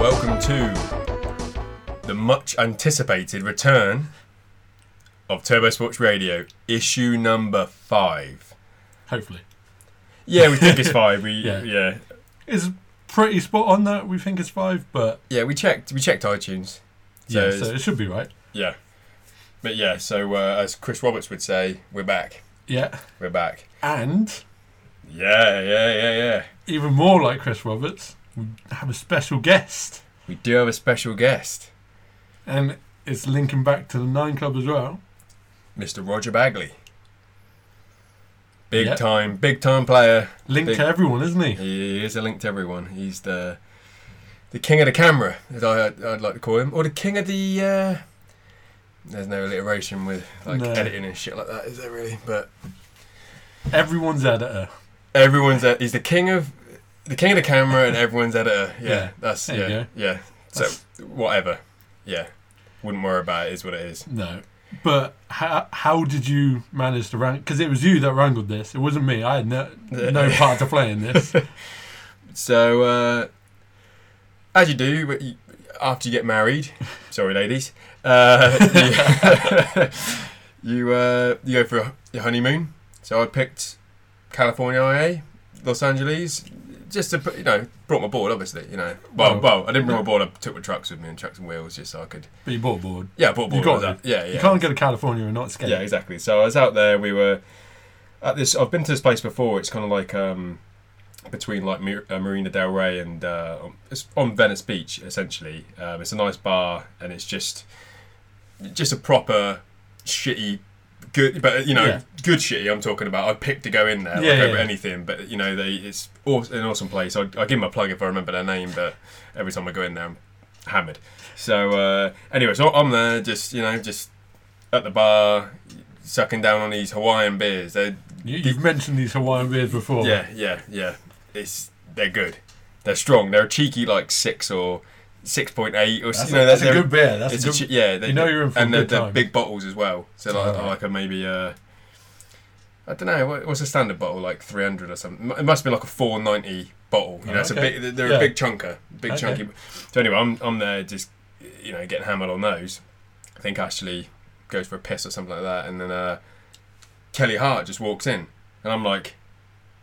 Welcome to the much anticipated return of Turbo Sports Radio, issue number five. Hopefully. Yeah, we think it's five. We Yeah. yeah. It's pretty spot on that we think it's five, but Yeah, we checked we checked iTunes. So yeah, so it should be right. Yeah. But yeah, so uh, as Chris Roberts would say, we're back. Yeah. We're back. And Yeah, yeah, yeah, yeah. even more like Chris Roberts, we have a special guest. We do have a special guest, And it's linking back to the Nine Club as well. Mr. Roger Bagley. Big Yep. time, big time player. Linked Big- to everyone, isn't he? He is a link to everyone. He's the the king of the camera, as I, I'd like to call him, or the king of the. Uh, there's no alliteration with like No. editing and shit like that, is there really? But Everyone's editor. everyone's a, he's the king of the king of the camera and everyone's editor. Yeah, Yeah. that's There yeah, yeah. So That's- whatever, yeah. Wouldn't worry about it. Is what it is. No. But how, how did you manage to wrangle? Because it was you that wrangled this. It wasn't me. I had no, no part to play in this. So uh, as you do you- after you get married, sorry ladies, uh, you you, uh, you go for your honeymoon. So I picked California, IA, Los Angeles, just to put, you know brought my board obviously you know well Well, I didn't bring my board I took my trucks with me and trucks and wheels just so I could But you bought a board. yeah I brought a You got that. yeah yeah You can't go to California and not skate. yeah, exactly. So I was out there. We were at this. I've been to this place before. It's kind of like um, between like uh, Marina Del Rey and uh, it's on Venice Beach. Essentially, um, it's a nice bar, and it's just just a proper shitty. Good, but you know, Yeah. good shitty. I'm talking about. I picked to go in there, Yeah, like yeah, over anything. But you know, they it's an awesome place. I I give them a plug if I remember their name. But every time I go in there, I'm hammered. So uh, anyway, so I'm there, just you know, just at the bar, sucking down on these Hawaiian beers. They're you've mentioned these Hawaiian beers before. yeah, yeah, yeah. It's they're good. They're strong. They're a cheeky like six or six point eight or That's, you know. a, that's a good beer. That's a a good, che- yeah. They, you know you're in for a and they're, good they're big bottles as well. So like like a maybe uh, I don't know what, what's a standard bottle like three hundred or something. It must be like a four ninety bottle. You know, Oh, it's a okay. big. They're Yeah. a big chunker, big Okay. chunky. So anyway, I'm I'm there just you know getting hammered on those. I think Ashley goes for a piss or something like that, and then uh, Kelly Hart just walks in, and I'm like,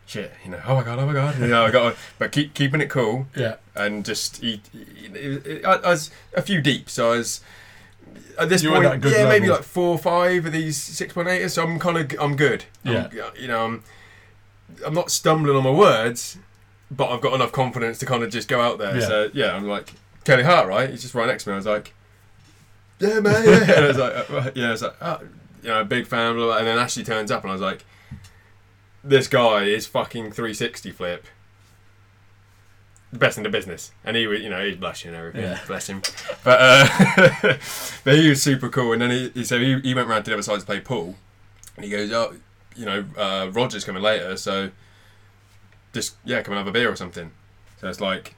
shit, you know, oh my god, oh my god, you know, I got, but keep keeping it cool yeah. and just eat. I, I was a few deep, so I was at this You point, yeah, good maybe like four or five of these six point eight. So I'm kind of I'm good. I'm- Yeah. you know, I'm I'm not stumbling on my words, but I've got enough confidence to kind of just go out there. Yeah. So yeah, I'm like Kelly Hart, right? He's just right next to me. I was like, yeah, man, yeah. and I was like, uh, yeah, I was like, oh, you know, big fan. Blah, blah. And then Ashley turns up, and I was like, this guy is fucking 360 flip. The best in the business, and he was, you know, he's blushing and everything. Yeah. Bless him, but uh, but he was super cool. And then he, he so he, he went round to the other side to play pool, and he goes, oh, you know, uh, Roger's coming later, so just yeah, come and have a beer or something. So it's like,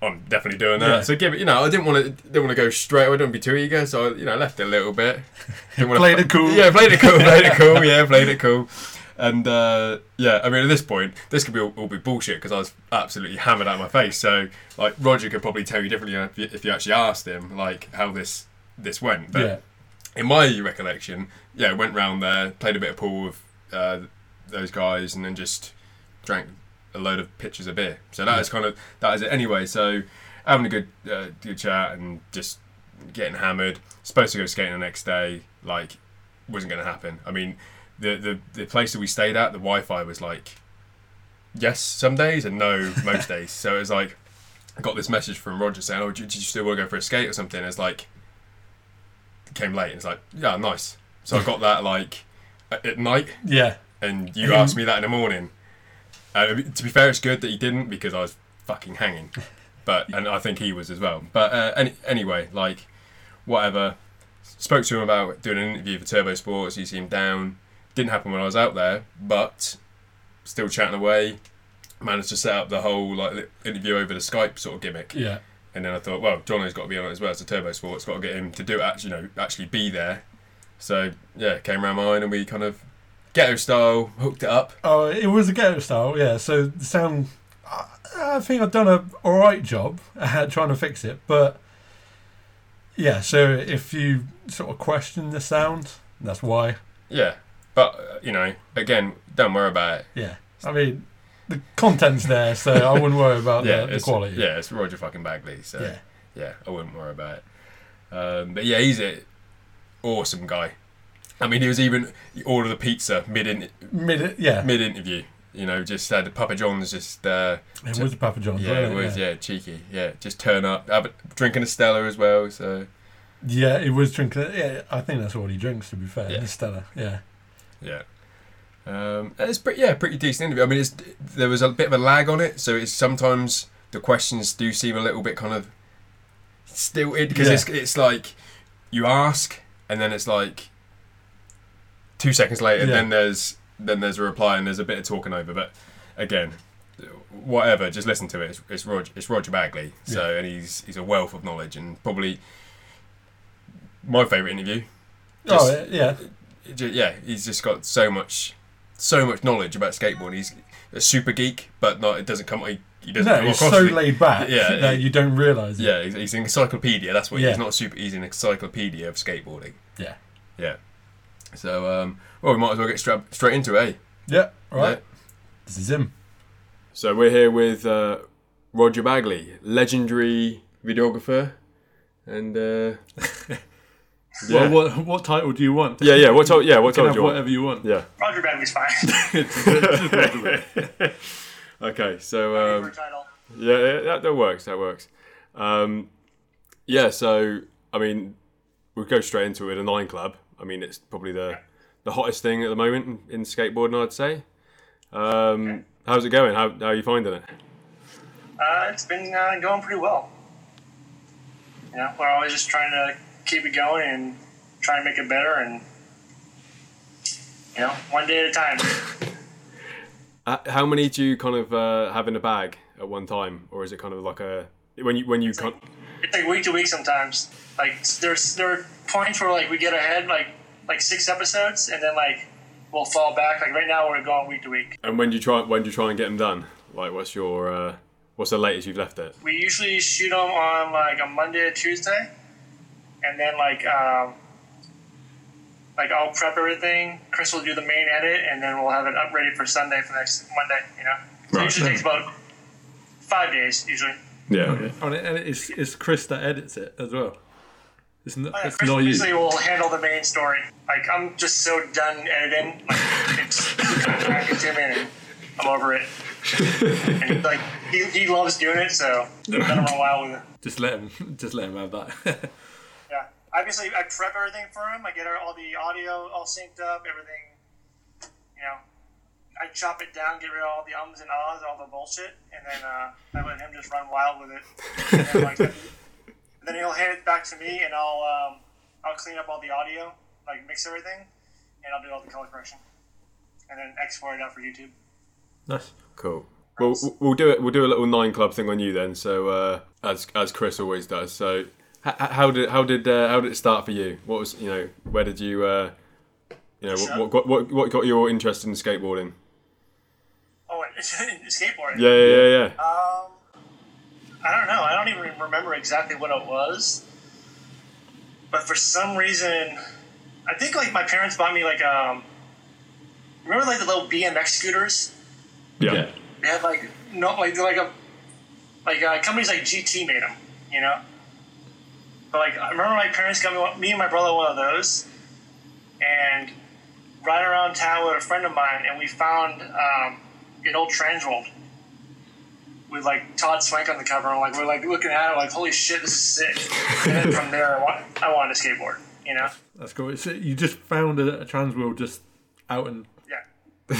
I'm definitely doing that. Yeah. So give it, you know, I didn't want to didn't want to go straight. I didn't want to be too eager, so I, you know, I left it a little bit. Didn't Played it cool. Yeah, played it cool. Played it cool. Yeah, played it cool. And uh, yeah, I mean, at this point, this could be all, all be bullshit because I was absolutely hammered out of my face. So, like, Roger could probably tell you differently if you, if you actually asked him, like, how this this went. But yeah. in my recollection, yeah, went round there, played a bit of pool with uh, those guys, and then just drank a load of pitchers of beer. So that Yeah. is kind of that is it. Anyway, so having a good uh, good chat and just getting hammered. Supposed to go skating the next day, like wasn't going to happen. I mean, the, the the place that we stayed at, the Wi-Fi was like yes some days and no most days. So it was like I got this message from Roger saying, "Oh, do you still want to go for a skate or something?" And It's like came late. And It's like yeah, nice. So I got that like at night, Yeah. and you asked me that in the morning. Uh, to be fair, it's good that you didn't because I was fucking hanging. But and I think he was as well. But uh, any, anyway, like whatever. Spoke to him about doing an interview for Turbo Sports. He seemed down. Didn't happen when I was out there, but still chatting away. Managed to set up the whole like interview over the Skype sort of gimmick Yeah. And then I thought, well, Jono's got to be on it as well. It's a turbo sport. It's got to get him to do it. Actually, you know, actually be there. So yeah, came around mine and we kind of ghetto style hooked it up. Oh, it was a ghetto style, yeah. So the sound, I, I think I've done a all right job at trying to fix it, but yeah. So if you sort of question the sound, that's why. Yeah, but uh, you know, again, don't worry about it. Yeah, I mean, the content's there, so I wouldn't worry about yeah, the, the quality. Yeah, it's Roger fucking Bagley. So yeah. yeah, I wouldn't worry about it. Um, but yeah, he's a awesome guy. I mean, he was even he ordered the pizza mid in, Mid, yeah, mid interview. You know, just had Papa John's just uh, it was a Papa John's. yeah, it wasn't was yeah. cheeky yeah, just turn up, have a, drinking a Stella as well. So Yeah, it was drinking. Yeah, I think that's all he drinks. To be fair, Yeah. the Stella. Yeah, yeah, um, it's pretty yeah, pretty decent interview. I mean, it's there was a bit of a lag on it, so it's sometimes the questions do seem a little bit kind of stilted because Yeah. it's it's like you ask and then it's like two seconds later, Yeah. then there's then there's a reply and there's a bit of talking over. But again, whatever, just listen to it. It's, it's Roger, it's Roger Bagley. So and he's he's a wealth of knowledge and probably my favourite interview. Just- oh yeah, yeah, he's just got so much, so much knowledge about skateboarding. He's a super geek, but not. It doesn't come. He, he doesn't no, come he's so laid back Yeah, that he- you don't realise. Yeah, he's, he's an encyclopedia. That's what Yeah. he's not super. He's an encyclopedia of skateboarding. Yeah. Yeah. So, um, well, we might as well get straight straight into it. Eh? Yeah, right. Yeah. This is him. So we're here with uh, Roger Bagley, legendary videographer, and uh, yeah, Well, what what title do you want? yeah, yeah. What told? Yeah, what You can told have you? want? whatever you want. Yeah. Roger Bagley's fine. Okay, so um, Yeah, yeah, that, that works. That works. Um, yeah, so I mean, we'll go straight into it. A nine club. I mean, it's probably the the hottest thing at the moment in, in skateboarding. I'd say. Um, How's it going? How, how are you finding it? Uh, it's been uh, going pretty well. You know, we're always just trying to keep it going and try and make it better, and you know, one day at a time. Uh, how many do you kind of uh, have in a bag at one time, or is it kind of like a when you when you con- It's like week to week sometimes. Like there's there are points where like we get ahead like like six episodes, and then like we'll fall back. Like right now, we're going week to week. and when do you try when do you try and get them done? Like, what's your uh, what's the latest you've left it? We usually shoot them on like a Monday or Tuesday, and then like um, like I'll prep everything. Chris will do the main edit, and then we'll have it up ready for Sunday for next Monday. You know, so it Right. usually takes about five days usually. Yeah. Oh, and it's, it's Chris that edits it as well. It's not, Oh, yeah, it's Chris not you. usually will handle the main story. Like I'm just so done editing. Like it's back to me, and I'm over it. And like he, he loves doing it, so I've done it a while with it. Just let him, just let him have that. Yeah. Obviously, I prep everything for him. I get all the audio all synced up, everything. You know, I chop it down, get rid of all the ums and ahs, all the bullshit, and then uh, I let him just run wild with it. And then, like, then he'll hand it back to me, and I'll um, I'll clean up all the audio, like mix everything, and I'll do all the color correction, and then export it out for YouTube. nice. Cool. Well, w- we'll do it. We'll do a little nine club thing on you then. So uh, as as Chris always does. So h- h- how did how did uh, how did it start for you? What was you know where did you uh, you know what, what what, what got your interest in skateboarding? Oh, skateboarding. Yeah, yeah, yeah, yeah. Um, I don't know. I don't even remember exactly what it was. But for some reason, I think like my parents bought me like um. Remember like the little BMX scooters? yeah. They had like no like like a like uh, companies like GT made them, you know. But like I remember my parents got me one- me and my brother one of those, and riding around town with a friend of mine, and we found um, an old Transworld with like Todd Swank on the cover, and like we're like looking at it like holy shit, this is sick. and then from there, I, want, I wanted a skateboard, you know. That's cool. It's, you just found a, a Transworld just out and Yeah.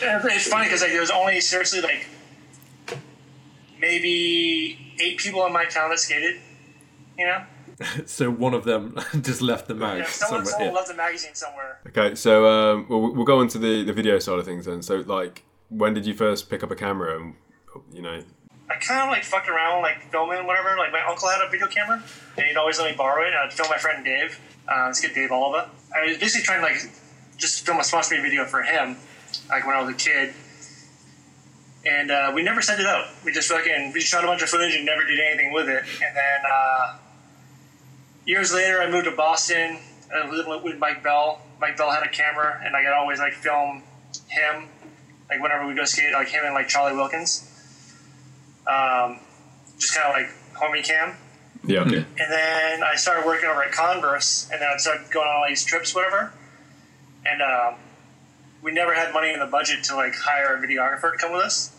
Yeah, it's funny because like there was only seriously like maybe eight people in my town that skated. You know, so one of them just left the mag yeah, someone, somewhere. someone yeah. left a magazine somewhere. Okay, so um, we'll we'll go on to the the video side of things then. So like, when did you first pick up a camera? And you know, I kind of like fucked around, like filming whatever. Like my uncle had a video camera, and he'd always let me borrow it. And I'd film my friend Dave. Uh, let's get Dave Oliva. I was basically trying to like just film a sponsor video for him, like when I was a kid. And uh, we never sent it out. We just fucking we shot a bunch of footage and never did anything with it. And then uh, years later, I moved to Boston. I lived with- with Mike Bell. Mike Bell had a camera, and I could always like film him, like whenever we go skate, like him and like Charlie Wilkins. Um, just kind of like homie cam. Yeah. Okay. And then I started working over at Converse, and then I started going on all these trips, whatever. And um, we never had money in the budget to like hire a videographer to come with us.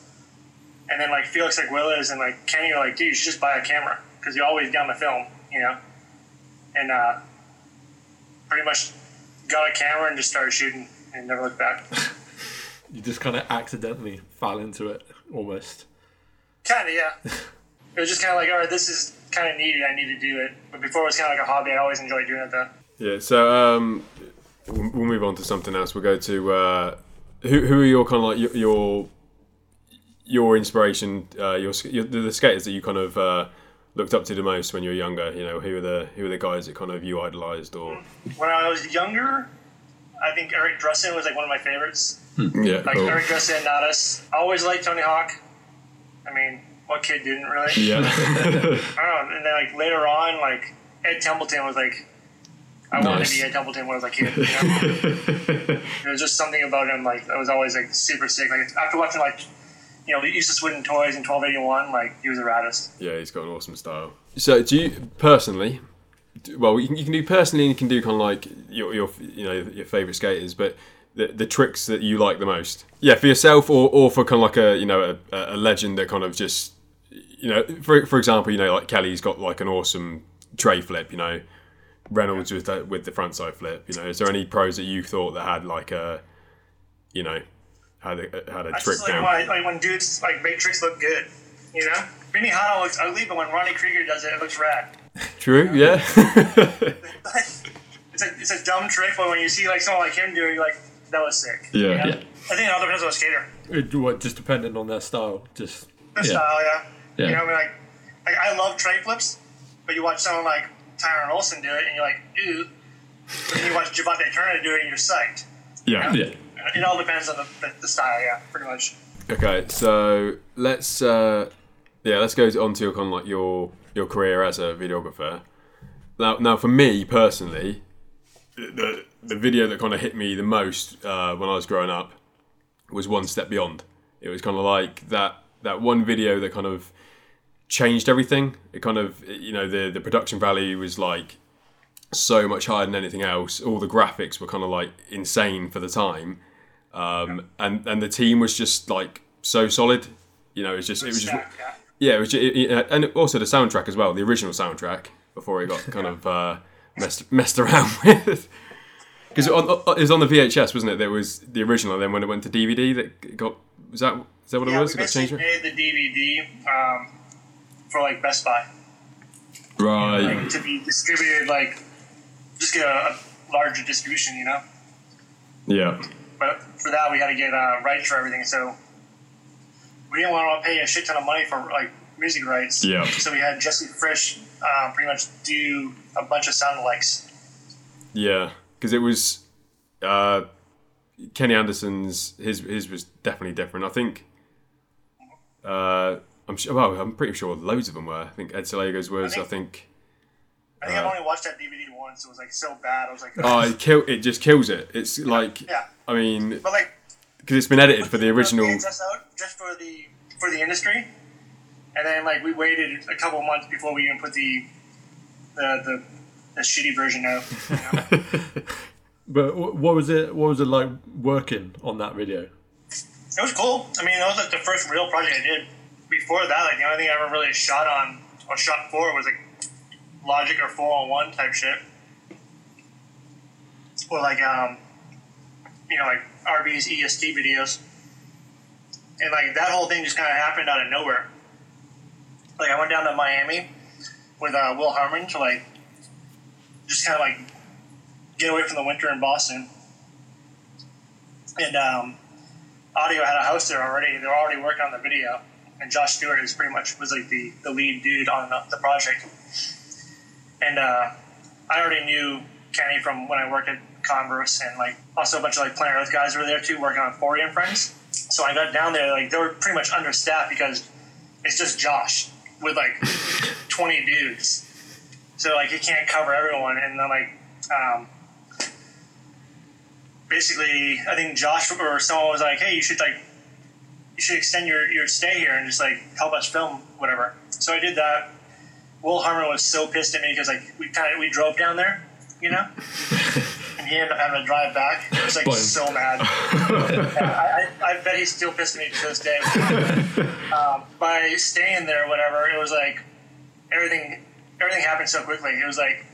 And then like Felix like Willis and like Kenny are like, dude, you should just buy a camera because you always got the film, you know. And uh, pretty much got a camera and just started shooting and never looked back. You just kind of accidentally fell into it almost. kind of, yeah. It was just kind of like, all right, this is kind of needed. I need to do it. But before it was kind of like a hobby. I always enjoyed doing it though. Yeah. So um, we'll we'll move on to something else. We'll go to uh, who who are your kind of like your your, your inspiration, uh, your, your the, the skaters that you kind of uh, looked up to the most when you were younger. You know, who were the who were the guys that kind of you idolized or When I was younger, I think Eric Dressen was like one of my favorites. Hmm. yeah. Like cool. Eric Dressen, Natas. I always liked Tony Hawk. I mean, what kid didn't really? Yeah. I don't know. And then like later on, like Ed Templeton was like, I wanted to be Ed Templeton when I was a kid. You know? there was just something about him like that was always like super sick. Like after watching like, you know, Useless Wooden Toys in 1281, like he was the raddest. Yeah, he's got an awesome style. So, do you personally? do- Well, you can, you can do personally, and you can do kind of like your, your you know your favorite skaters, but the, the tricks that you like the most. Yeah, for yourself, or, or for kind of like a you know a, a legend that kind of just you know for for example, you know like Kelly's got like an awesome tray flip. You know, Reynolds with the, with the front side flip. You know, is there any pros that you thought that had like a you know had a had a I trick just like down? when, like when dudes like make tricks look good. You know, Benihana looks ugly, but when Ronnie Creager does it, it looks rad. True. Yeah. it's a it's a dumb trick, but when you see like someone like him do it, you're like, that was sick. Yeah. You know? Yeah. I think it all depends on the skater. It, what, just depending on their style. Just The Yeah. style, yeah. Yeah. You know, I mean, like, like I love tray flips, but you watch someone like Tyrone Olson do it, and you're like, ew. But then you watch Jovontae Turner do it, and you're psyched. yeah. yeah. It all depends on the, the, the style, yeah, pretty much. Okay, so let's uh, yeah, let's go on to your kind of like your your career as a videographer. Now, now for me personally, the the video that kind of hit me the most uh, when I was growing up was One Step Beyond. It was kind of like that that one video that kind of changed everything. It kind of you know the the production value was like so much higher than anything else. All the graphics were kind of like insane for the time, um, and and the team was just like so solid. You know, it was just it was just yeah. yeah, it was ju- it, it, and also the soundtrack as well, the original soundtrack before it got kind of uh, messed messed around with. Because it, was on the VHS, wasn't it? There was the original, and then when it went to DVD, that got was that is that what Yeah, it was? we It got changed. made the DVD um, for like Best Buy, Right. like to be distributed, like just get a, a larger distribution, you know. Yeah. But for that, we had to get uh, rights for everything, so we didn't want to pay a shit ton of money for like music rights. Yeah. So we had Jesse Frisch uh, pretty much do a bunch of sound likes. Yeah, because it was uh, Kenny Anderson's. His his was definitely different. I think. Uh, I'm sure. Well, I'm pretty sure loads of them were. I think Ed Selego's was. I I think- think. I think I've only watched that DVD once. It was like so bad. I was like, Oh, it kill. It just kills it. It's like. yeah. I mean, But like, because it's been edited for the original. Just out just for the for the industry, and then like we waited a couple months before we even put the the the, the shitty version out. You know? But what was it? What was it like working on that video? It was cool. I mean, that was like the first real project I did. Before that, like the only thing I ever really shot on or shot for was like Logic or 411 type shit. Or like, um, you know, like RB's EST videos. And like that whole thing just kind of happened out of nowhere. Like I went down to Miami with uh, Will Harmon to like just kind of like get away from the winter in Boston. And um, Adio had a house there already. They were already working on the video, and Josh Stewart is pretty much was like the, the lead dude on the, the project. And uh, I already knew Kenny from when I worked at Converse, and like also a bunch of like Planet Earth guys were there too, working on Fori and Friends. So I got down there, like they were pretty much understaffed because it's just Josh with like 20 dudes. So like he can't cover everyone, and then like um, basically, I think Josh or someone was like, "Hey, you should like you should extend your, your stay here and just like help us film whatever." So I did that. Will Harmon was so pissed at me because like we kind of we drove down there, you know, and he ended up having to drive back. He was like so mad. I, I, I bet he's still pissed at me to this day. um, by staying there, whatever, it was like everything everything happened so quickly. It was like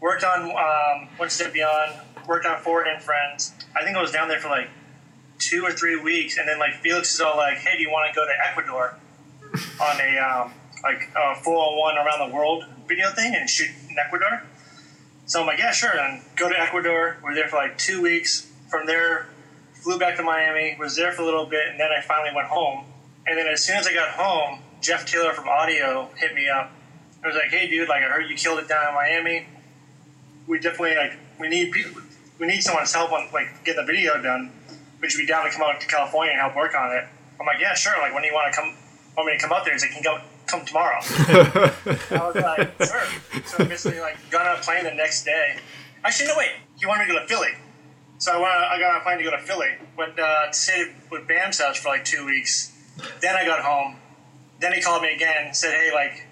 worked on um, One Step Beyond, worked on Forward and Friends. I think I was down there for like two or three weeks, and then like Felix is all like, "Hey, do you want to go to Ecuador on a um, like uh, a 411 around the world video thing and shoot in Ecuador?" So I'm like, "Yeah, sure." And go to Ecuador. We're there for like two weeks. From there, flew back to Miami. Was there for a little bit, and then I finally went home. And then as soon as I got home, Jeff Taylor from Adio hit me up. I was like, "Hey, dude, like I heard you killed it down in Miami. We definitely like we need people, we need someone's help on like getting the video done. Would you be down to come out to California and help work on it?" I'm like, "Yeah, sure. Like when do you want to come? Want me to come up there?" He's like, "Can you go come tomorrow?" I was like, "Sure." So I basically like got on a plane the next day. Actually, no, wait. He wanted me to go to Philly. So I, went, I got on a plane to go to Philly. Went uh, to stay with Bam's house for like two weeks. Then I got home. Then he called me again and said, hey, like,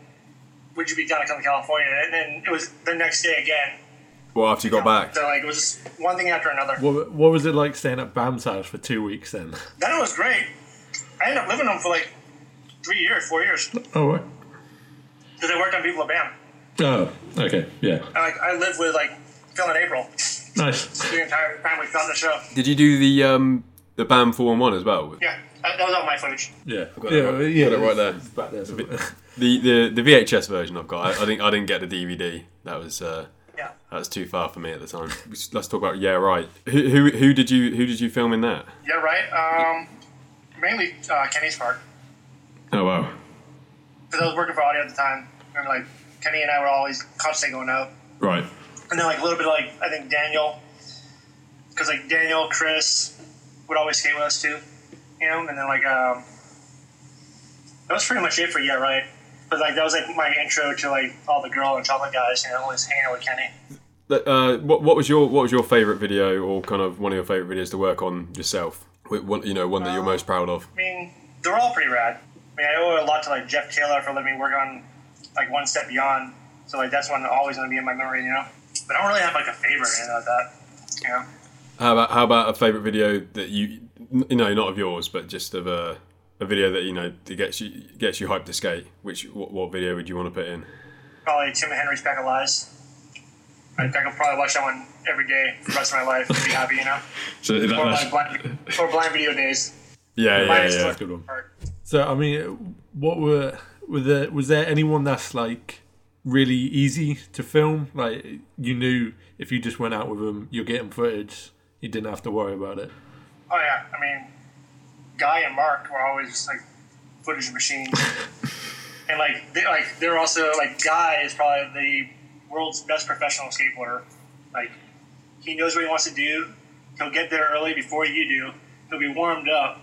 would you be down to come to California? And then it was the next day again. Well, after you got back, So, like, it was just one thing after another. What, what was it like staying at Bam's house for two weeks then? Then it was great. I ended up living with him for like three years, four years. Oh, right. Because I worked on Viva La Bam. Oh, okay, yeah. And, like, I lived with, like, Phil and April Nice. the entire time we filmed the show. did you do the um, the BAM four one one as well? Yeah, that that was all my footage. Yeah, got yeah, it right- yeah. got it right there. Back there. somewhere. The, the the VHS version I've got. I, I think I didn't get the DVD. That was uh, Yeah. that was too far for me at the time. Let's talk about yeah right. Who, who who did you who did you film in that? Yeah, right. Um, mainly uh, Kenny's part. Oh wow. Because I was working for Adio at the time. And, like, Kenny and I were always constantly going out. Right. And then, like, a little bit like, I think Daniel. Because, like, Daniel, Chris would always skate with us, too. You know? And then, like, um, that was pretty much it for Yeah, right? But, like, that was, like, my intro to, like, all the girl and chocolate guys, you know, always hanging out with Kenny. Uh, what what was your what was your favorite video or kind of one of your favorite videos to work on yourself? One, you know, one that you're most proud of. I mean, they're all pretty rad. I mean, I owe a lot to, like, Jeff Taylor for letting me work on, like, One Step Beyond. So, like, that's one always going to be in my memory, you know? But I don't really have, like, a favorite or anything like that, you know? How about how about a favorite video that you you know not of yours but just of a a video that you know that gets you gets you hyped to skate? Which what, what video would you want to put in? Probably Tim and Henry's Pack of Lies. I, think I could probably watch that one every day for the rest of my life and be happy, you know? So that, Or that's, blind, blind, or blind video days. Yeah, yeah, Minus yeah. good one. part. So I mean, what were were there? Was there anyone that's like really easy to film? Like you knew if you just went out with them, you're getting footage. You didn't have to worry about it. Oh, yeah. I mean, Guy and Mark were always just, like, footage machines. and, like, they, like, they're also, like, Guy is probably the world's best professional skateboarder. Like, he knows what he wants to do. He'll get there early before you do. He'll be warmed up.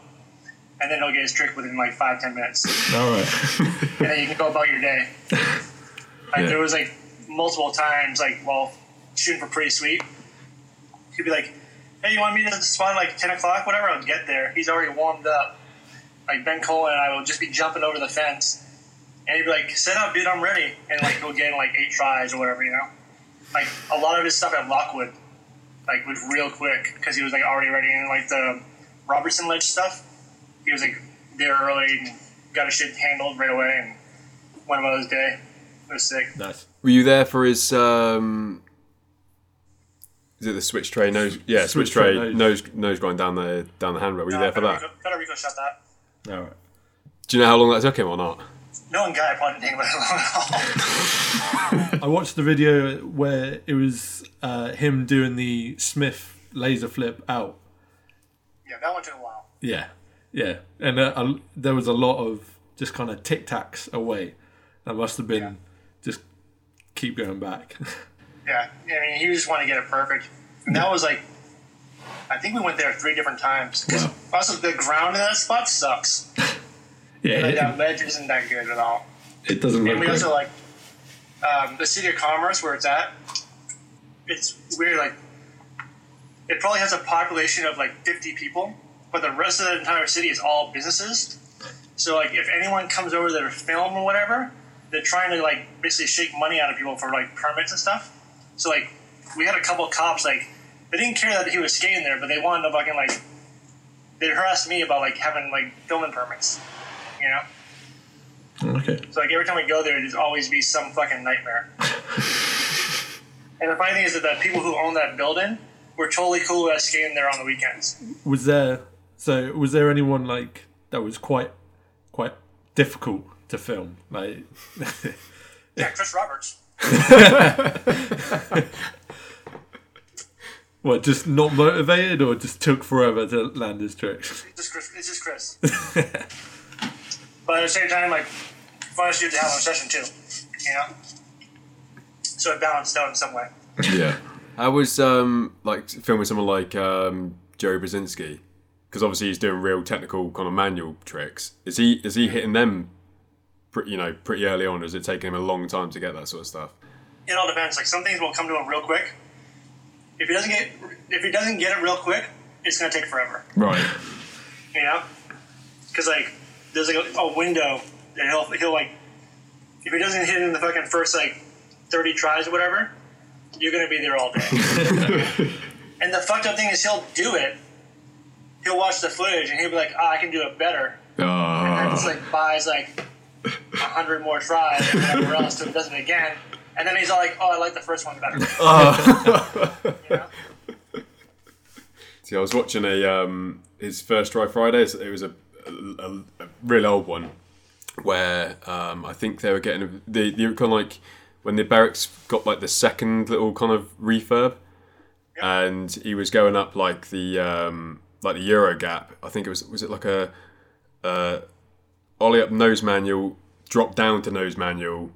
And then he'll get his trick within, like, five, ten minutes. All right. and then you can go about your day. Like Yeah. there was like multiple times, like while shooting for Pretty Sweet, he'd be like, "Hey, you want me to spawn like ten o'clock, whatever?" I'll get there. He's already warmed up. Like Ben Colen and I will just be jumping over the fence, and he'd be like, "Set up, dude, I'm ready," and like he'll get in like eight tries or whatever, you know. Like a lot of his stuff at Lockwood, like was real quick because he was like already ready, and like the Robertson Ledge stuff, he was like there early and got his shit handled right away and went about his day. It was sick. nice. Were you there for his? um Is it the switch tray nose? Yeah, switch, Switch tray tray nose nose going down the down the handrail. Were you there for that? Federico shot that. All right. Do you know how long that took him or not? No one guy probably didn't about it long at all. I watched the video where it was uh, him doing the Smith laser flip out. yeah, that one took a while. Yeah, yeah, and uh, a- there was a lot of just kind of tic tacs away. That must have been just keep going back. Yeah, I mean, he just wanted to get it perfect, and that was like, I think we went there three different times. Because Wow. also the ground in that spot sucks. yeah, Like, it, that ledge isn't that good at all. it doesn't look And we also like um, the city of commerce where it's at. It's weird. Like it probably has a population of like fifty people, but the rest of the entire city is all businesses. So like if anyone comes over there to film or whatever, they're trying to like basically shake money out of people for like permits and stuff. So like we had a couple cops like they didn't care that he was skating there, but they wanted to fucking like they harassed me about like having like filming permits. You know. okay. So like every time we go there, there's always be some fucking nightmare. and the funny thing is that the people who own that building were totally cool with us skating there on the weekends. Was there so was there anyone like that was quite quite difficult to film? Like Yeah, Chris Roberts. what, just not motivated or just took forever to land his tricks? It's just Chris. It's just Chris. but at the same time, like, fun as you to have on a session too. You know. So it balanced out in some way. Yeah. How was um like filming someone like um Joe Brzezinski? Because obviously he's doing real technical kind of manual tricks. Is he is he hitting them? Pretty, you know, pretty early on. Or is it taking him a long time to get that sort of stuff? It all depends. Like some things will come to him real quick. If he doesn't get if he doesn't get it real quick, it's gonna take forever. Right. you know, because like there's like a, a window that he'll he'll like if he doesn't hit it in the fucking first like thirty tries or whatever, you're gonna be there all day. and the fucked up thing is he'll do it. He'll watch the footage and he'll be like, "Oh, I can do it better." And then just like buys like a hundred more tries and whatever else, so he does it again. And then he's all like, "Oh, I like the first one better." you know? See, I was watching a um, his first try Fridays. It was a, a, a, a real old one where um, I think they were getting the the kind of like when the Berrics got like the second little kind of refurb, and he was going up like the um, like the Euro gap. I think it was was it like a uh, ollie up nose manual, drop down to nose manual,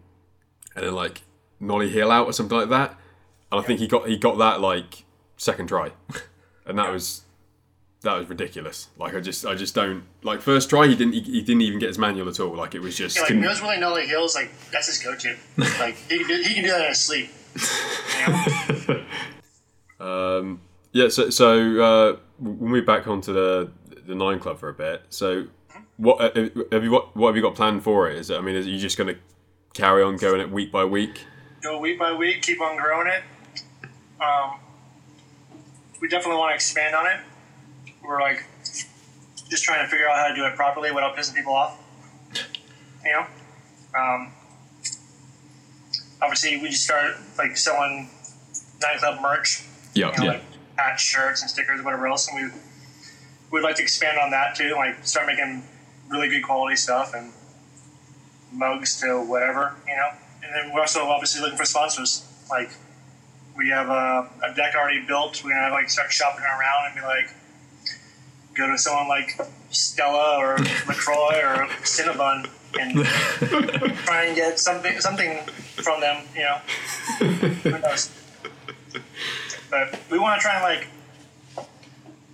and then like nollie heel out or something like that. And I think he got he got that like second try, and that was that was ridiculous. Like I just I just don't like first try he didn't he, he didn't even get his manual at all. Like it was just Yeah, like Mills Willie Nolly Hills, like that's his go-to. like he can do, he can do that in his sleep. Um, yeah, so so uh, we'll move back onto the the nine club for a bit. So, what uh, have you what, what have you got planned for it? Is it, I mean, is you just going to carry on going it week by week? go week by week, keep on growing it. Um, we definitely want to expand on it. We're like just trying to figure out how to do it properly without pissing people off. You know, um, obviously we just started like selling Nine Club merch, Yeah, you know, Yeah. like hats, shirts, and stickers, whatever else, and we would like to expand on that too. Like start making really good quality stuff and mugs to whatever, you know. And then we're also obviously looking for sponsors. Like we have a, a deck already built. We're gonna like start shopping around and be like, go to someone like Stella or Lacroix or Cinnabon and try and get something something from them. You know, who knows? But we want to try and like.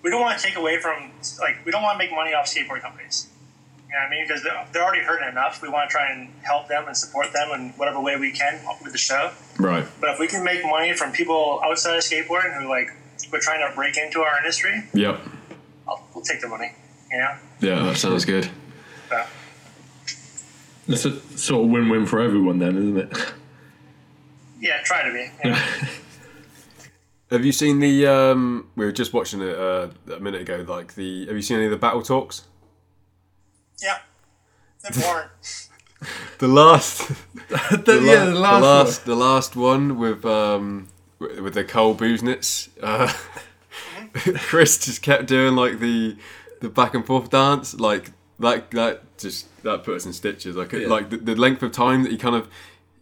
We don't want to take away from like we don't want to make money off skateboard companies. You know what I mean? Because they're, they're already hurting enough. We want to try and help them and support them in whatever way we can with the show. right. But if we can make money from people outside of skateboarding who like we're trying to break into our industry, Yep. I'll, we'll take the money. You know. Yeah, that sounds good. So, It's a sort of win-win for everyone, then, isn't it? yeah, try to be. You know? Have you seen the? Um, we were just watching it uh, a minute ago. Like the. Have you seen any of the battle talks? yeah. They're boring. The last. The- yeah, the last, the last, the last one with um with the Cole Busenitz. Uh, Chris just kept doing like the the back and forth dance, like that that just that put us in stitches. Like Yeah. like the, the length of time that he kind of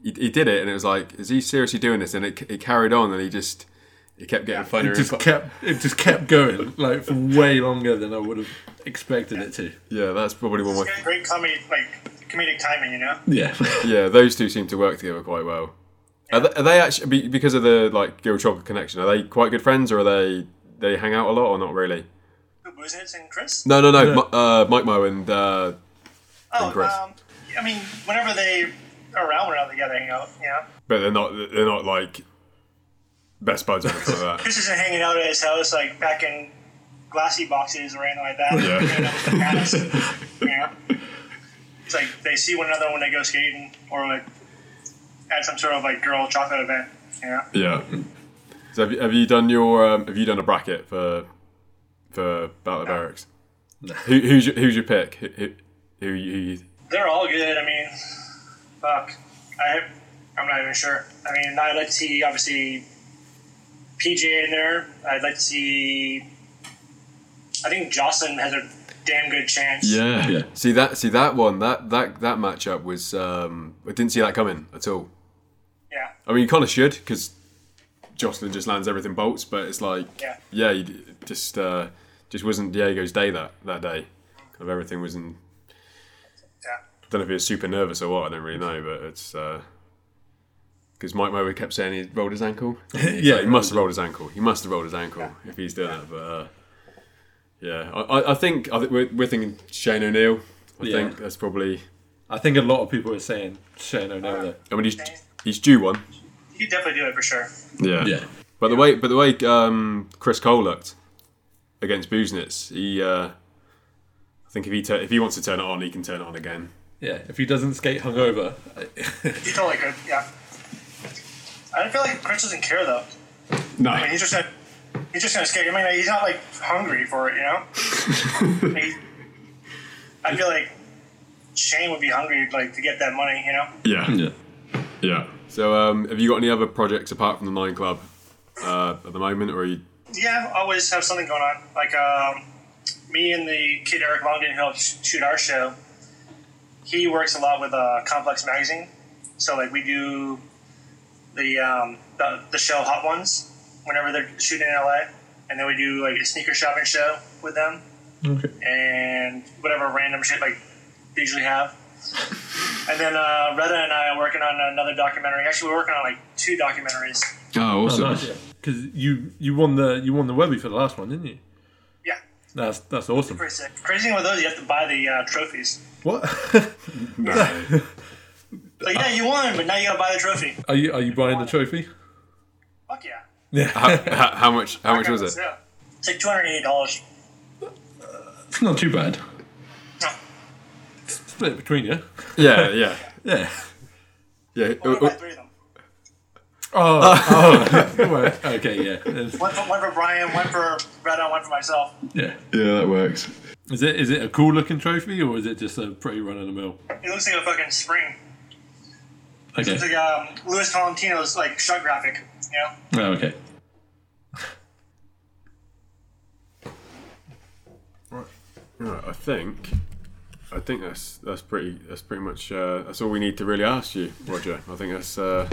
he, he did it, and it was like, is he seriously doing this? And it, it carried on, and he just he kept getting funnier. It and just fu- kept it just kept going like for way longer than I would have expected it to. yeah, that's probably one of It's great comedy, like comedic timing, you know. Yeah. Yeah, those two seem to work together quite well. Are they, are they actually because of the like Girl Chocolate connection? Are they quite good friends, or are they they hang out a lot, or not really? Who Busenitz and Chris? No, no, no. Yeah. Mi- uh, Mike Mo and uh, Oh, Chris. um, I mean, whenever they are around, we're not together, you know. You but they're not they're not like best buds or anything like that. Chris isn't hanging out at his house like back in glassy boxes or anything like that. Yeah. You know, with the past, you know? It's like they see one another when they go skating or like at some sort of like girl chocolate event. Yeah. Yeah. So have you, have you done your um, have you done a bracket for for Battle of No. Berrics? Who, who's your, who's your pick? Who, who, who you, you They're all good. I mean, fuck. I I'm not even sure. I mean, I'd like to see obviously PJ in there. I'd like to see. I think Jocelyn has a damn good chance. Yeah. Yeah. See that see that one that that that matchup was um I didn't see that coming at all. Yeah. I mean you kind of should because Jocelyn just lands everything bolts, but it's like Yeah. yeah, just uh just wasn't Diego's day that that day. Kind of everything was in. Yeah. don't know if he was super nervous or what. I don't really know, but it's because Mike Mower kept saying he rolled his ankle. yeah. he must have rolled his ankle. He must have rolled his ankle if he's doing that. But uh, yeah, I, I- I think I think we're, we're thinking Shane O'Neill. I Yeah. think that's probably. I think a lot of people are saying Shane O'Neill there. I mean, he's he's due one. He definitely do it for sure. Yeah. Yeah. But the way but the way um, Chris Cole looked against Busenitz, he uh, I think if he tur- if he wants to turn it on, he can turn it on again. Yeah. If he doesn't skate hungover, You totally could. Yeah. I feel like Chris doesn't care though. No. I mean, he's just gonna, he's just gonna skate. I mean, he's not like hungry for it, you know. He- I feel like Shane would be hungry, like to get that money, you know. Yeah. yeah. Yeah. So um, have you got any other projects apart from the Nine Club uh, at the moment, or are you? Yeah, always have something going on. Like um, me and the kid Eric Longden who helped shoot our show. He works a lot with uh, Complex Magazine, so like we do the um, the, the show Hot Ones whenever they're shooting in LA, and then we do like a sneaker shopping show with them, Okay. and whatever random shit like they usually have. And then uh, Retta and I are working on another documentary. Actually, we're working on like two documentaries. Oh, Oh, nice. Because you you won the you won the Webby for the last one, didn't you? Yeah, That's that's awesome. pretty sick. Crazy thing with those, you have to buy the uh, trophies. What? Like, yeah, you won, but now you gotta buy the trophy. are you are you buying the trophy? Fuck yeah. Yeah. how, how, how much? How much was it? Yeah. It's like two hundred eighty dollars. It's not too bad. No. Split it between you. Yeah, yeah, Yeah. yeah. Well, we buy three of them. Oh. oh. Well, okay. Yeah. One for, one for Brian, one for Retta, one for myself. Yeah. Yeah, that works. Is it is it a cool looking trophy or is it just a pretty run of the mill? It looks like a fucking spring. Okay. It's like um, Louis Tolentino's like shot graphic. You know? Oh, okay. Right, I think, I think that's that's pretty that's pretty much uh, that's all we need to really ask you, Roger. I think that's uh,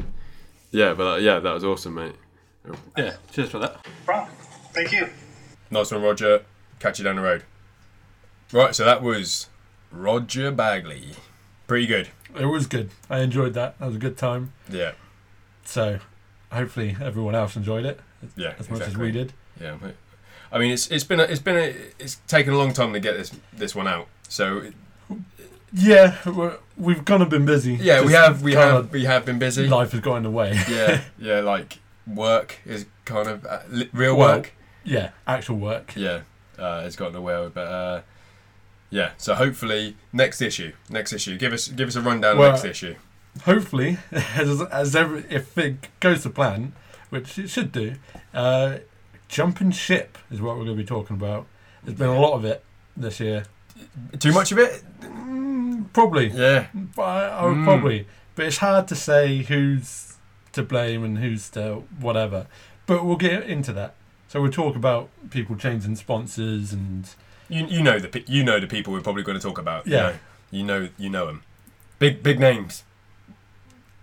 yeah, but uh, yeah, that was awesome, mate. Yeah. Cheers for that. Bro, thank you. Nice one, Roger. Catch you down the road. Right, so that was Roger Bagley. Pretty good. It was good. I enjoyed that. That was a good time. Yeah, So hopefully everyone else enjoyed it yeah, as much as we did. Yeah, I mean, it's it's been a, it's been a, it's taken a long time to get this this one out. So It, Yeah, we're, we've kind of been busy. yeah, we have we have we have been busy. Life has got in the way. Yeah, yeah, like work is kind of uh, li- real Well, work. yeah, actual work. Yeah, uh, has gotten away but uh, yeah. So hopefully next issue, next issue, give us give us a rundown Well- of next issue. Hopefully, as, as every, if it goes to plan, which it should do, uh, jumping ship is what we're going to be talking about. There's been a lot of it this year. Too much of it? Mm, probably. Yeah, But I, I would Mm. probably. But it's hard to say who's to blame and who's to whatever. But we'll get into that. So we'll talk about people changing sponsors and you you know the you know the people we're probably going to talk about. you Yeah. know. you know you know them. Big big names,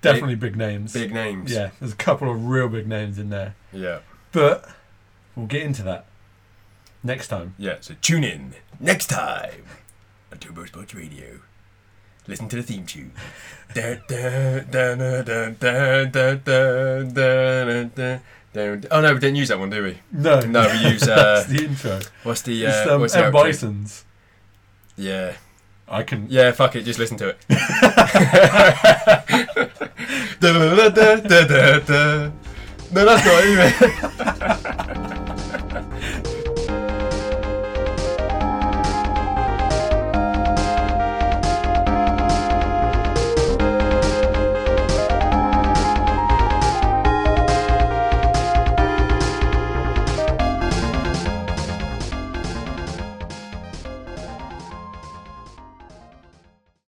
definitely big names. big names. Yeah, there's a couple of real big names in there. yeah, But we'll get into that next time. yeah. So tune in next time on Turbo Sports Radio. Listen to the theme tune. Da, da, da, da, da, da, da, da, da, da, Oh no, we didn't use that one, do we? No, No, we use uh, That's the intro. what's the uh, um, what's the M outro? Bison's. Yeah, I can. yeah. Fuck it, just listen to it. Da, da, da, da, da, da. No, that's not even.